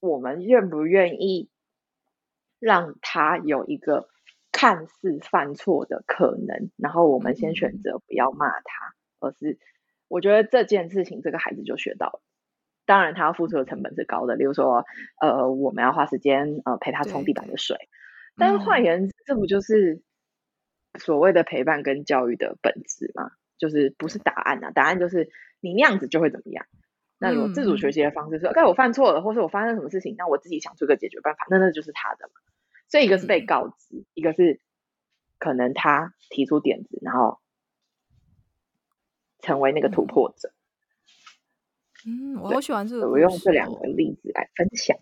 我们愿不愿意让他有一个看似犯错的可能，然后我们先选择不要骂他，而是我觉得这件事情这个孩子就学到了。当然，他要付出的成本是高的，例如说，呃，我们要花时间呃陪他冲地板的水。但是换言之，这不就是所谓的陪伴跟教育的本质吗？就是不是答案啊？答案就是你那样子就会怎么样？那如果自主学习的方式是，哎，我犯错了，或是我发生什么事情，那我自己想出个解决办法，那那就是他的嘛。所以一个是被告知，一个是可能他提出点子，然后成为那个突破者。嗯，我好喜欢这个，我用这两个例子来分享。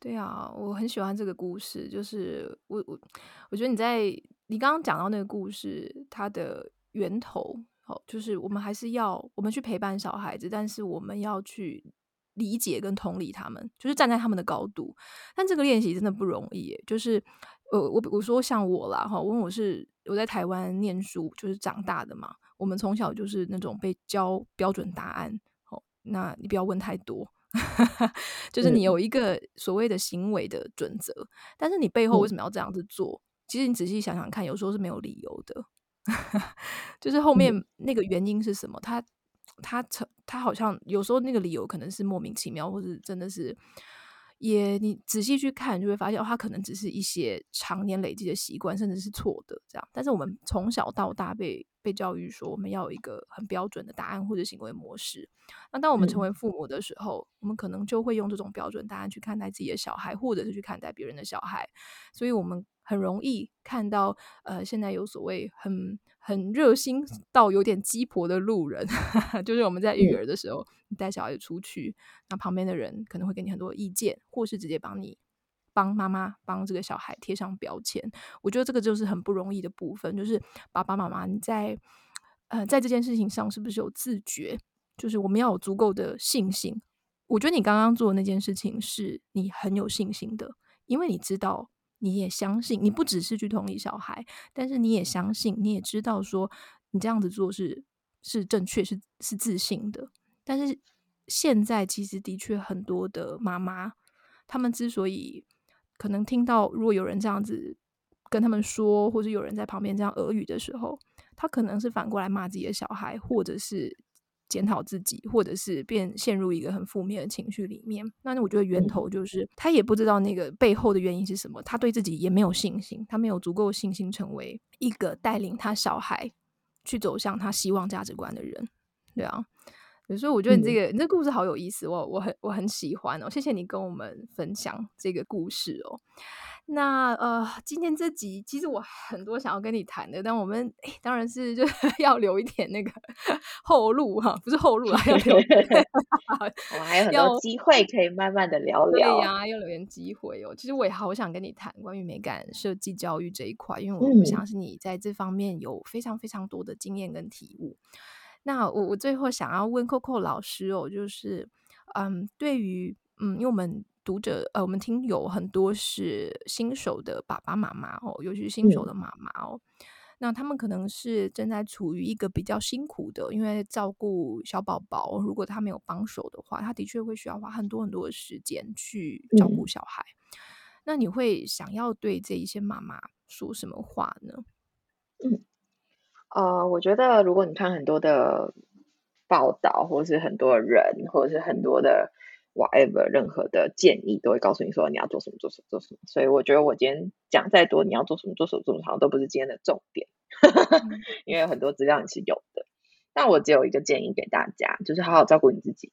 对啊，我很喜欢这个故事。就是我我我觉得你在你刚刚讲到那个故事，它的源头，哦，就是我们还是要我们去陪伴小孩子，但是我们要去理解跟同理他们，就是站在他们的高度。但这个练习真的不容易，就是呃，我我说像我啦，哈，因为我是我在台湾念书，就是长大的嘛，我们从小就是那种被教标准答案哦。那你不要问太多，就是你有一个所谓的行为的准则，嗯、但是你背后为什么要这样子做？其实你仔细想想看，有时候是没有理由的，就是后面那个原因是什么？他他成他好像有时候那个理由可能是莫名其妙，或者真的是。也，你仔细去看，就会发现，哦，它可能只是一些常年累积的习惯，甚至是错的这样。但是我们从小到大被被教育说，我们要有一个很标准的答案或者行为模式。那当我们成为父母的时候，嗯，我们可能就会用这种标准答案去看待自己的小孩，或者是去看待别人的小孩。所以，我们很容易看到，呃，现在有所谓很。很热心到有点鸡婆的路人，就是我们在育儿的时候，你带小孩出去，那旁边的人可能会给你很多意见，或是直接帮你帮妈妈帮这个小孩贴上标签。我觉得这个就是很不容易的部分，就是爸爸妈妈你在呃在这件事情上是不是有自觉？就是我们要有足够的信心。我觉得你刚刚做的那件事情是你很有信心的，因为你知道。你也相信，你不只是去同理小孩，但是你也相信，你也知道说你这样子做是是正确，是是自信的。但是现在其实的确很多的妈妈，他们之所以可能听到如果有人这样子跟他们说，或者有人在旁边这样耳语的时候，他可能是反过来骂自己的小孩，或者是。检讨自己，或者是变陷入一个很负面的情绪里面。那我觉得源头就是他也不知道那个背后的原因是什么，他对自己也没有信心，他没有足够信心成为一个带领他小孩去走向他希望价值观的人。对啊，所以我觉得你这个、嗯、你这故事好有意思，我我很我很喜欢哦。谢谢你跟我们分享这个故事哦。那呃，今天这集其实我很多想要跟你谈的，但我们诶当然是就 要留一点那个后路哈，不是后路啊，要留。我们还有很多机会可以慢慢的聊聊。对呀、啊，要留点机会哦。其实我也好想跟你谈关于美感设计教育这一块，因为我相信你在这方面有非常非常多的经验跟体悟。那我我最后想要问 Coco 老师哦，就是嗯，对于嗯，因为我们。读者呃，我们听友很多是新手的爸爸妈妈哦，尤其是新手的妈妈哦，嗯、那他们可能是正在处于一个比较辛苦的，因为照顾小宝宝，如果他没有帮手的话，他的确会需要花很多很多的时间去照顾小孩。嗯、那你会想要对这一些妈妈说什么话呢？嗯，呃，我觉得如果你看很多的报道，或是很多人，或者是很多的。Whatever 任何的建议都会告诉你说你要做什么做什么做什么，所以我觉得我今天讲再多你要做什么做什么做什么好像都不是今天的重点，因为很多资料你是有的。但我只有一个建议给大家，就是好好照顾你自己，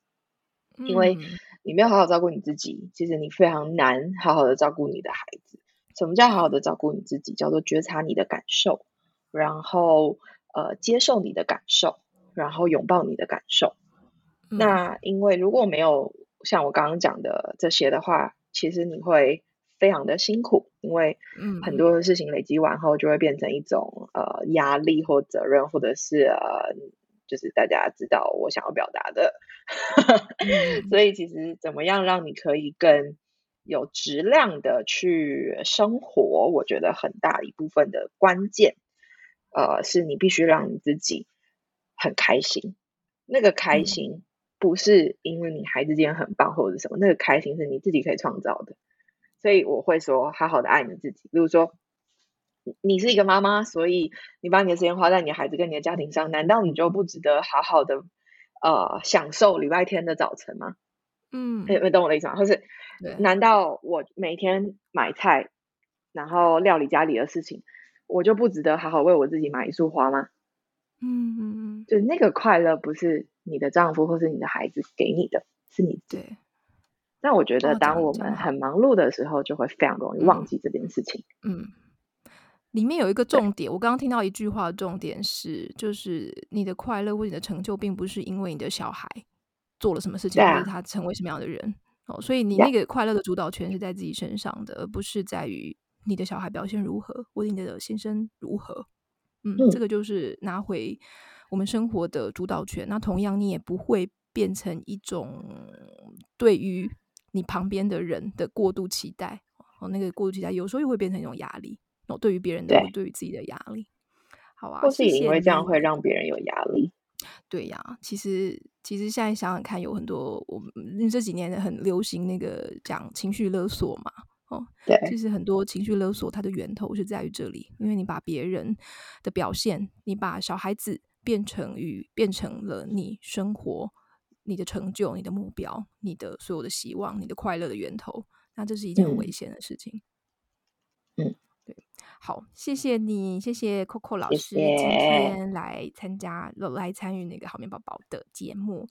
因为你没有好好照顾你自己，其实你非常难好好的照顾你的孩子。什么叫好好的照顾你自己？叫做觉察你的感受，然后呃接受你的感受，然后拥抱你的感受。那因为如果没有像我刚刚讲的这些的话，其实你会非常的辛苦，因为很多的事情累积完后，就会变成一种呃压力或责任，或者是呃，就是大家知道我想要表达的。所以其实怎么样让你可以更有质量的去生活，我觉得很大一部分的关键，呃，是你必须让你自己很开心，那个开心。嗯不是因为你孩子今天很棒或者是什么，那个开心是你自己可以创造的。所以我会说，好好的爱你自己。比如说，你是一个妈妈，所以你把你的时间花在你的孩子跟你的家庭上，难道你就不值得好好的呃享受礼拜天的早晨吗？嗯，有没有懂我的意思吗？或是难道我每天买菜，然后料理家里的事情，我就不值得好好为我自己买一束花吗？嗯嗯嗯，就那个快乐不是。你的丈夫或是你的孩子给你的，是你对。那我觉得，当我们很忙碌的时候，就会非常容易忘记这件事情。嗯，嗯，里面有一个重点，我刚刚听到一句话，重点是，就是你的快乐或你的成就，并不是因为你的小孩做了什么事情，或者他成为什么样的人哦。所以你那个快乐的主导权是在自己身上的，而不是在于你的小孩表现如何，或者你的先生如何。嗯，嗯，这个就是拿回。我们生活的主导权，那同样你也不会变成一种对于你旁边的人的过度期待哦，那个过度期待有时候又会变成一种压力哦，对于别人的，对，对于自己的压力，好啊，或是因为这样会让别人有压力，对呀，其实其实现在想想看，有很多我们这几年很流行那个讲情绪勒索嘛，哦，对，其实很多情绪勒索它的源头是在于这里，因为你把别人的表现，你把小孩子变成与变成了你生活、你的成就、你的目标、你的所有的希望、你的快乐的源头，那这是一件很危险的事情。嗯。对好，谢谢你，谢谢 Coco 老师今天来参加，谢谢来参与那个好眠宝宝的节目。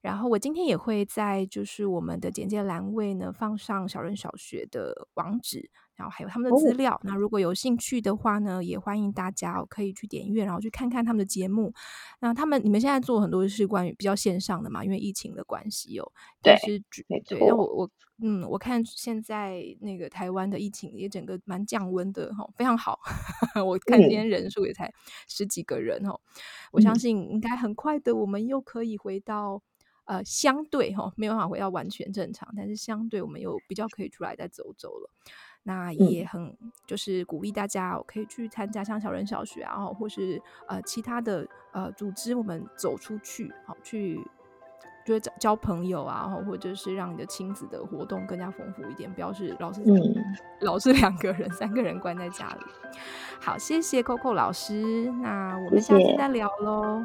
然后我今天也会在就是我们的简介栏位呢放上小人小学的网址，然后还有他们的资料。哦、那如果有兴趣的话呢，也欢迎大家可以去点阅，然后去看看他们的节目。那他们你们现在做很多是关于比较线上的嘛，因为疫情的关系哦。对，是对。那我我嗯，我看现在那个台湾的疫情也整个蛮降温的哈，非常好。我看今天人数也才十几个人哦，嗯、我相信应该很快的，我们又可以回到。呃，相对哈、哦，没有办法回到完全正常，但是相对我们又比较可以出来再走走了。那也很、嗯、就是鼓励大家可以去参加像小人小学啊，或是呃其他的呃组织，我们走出去，好去就是交交朋友啊，或者是让你的亲子的活动更加丰富一点，不要是老是、嗯、老是两个人、三个人关在家里。好，谢谢 Coco 老师，那我们下次再聊喽。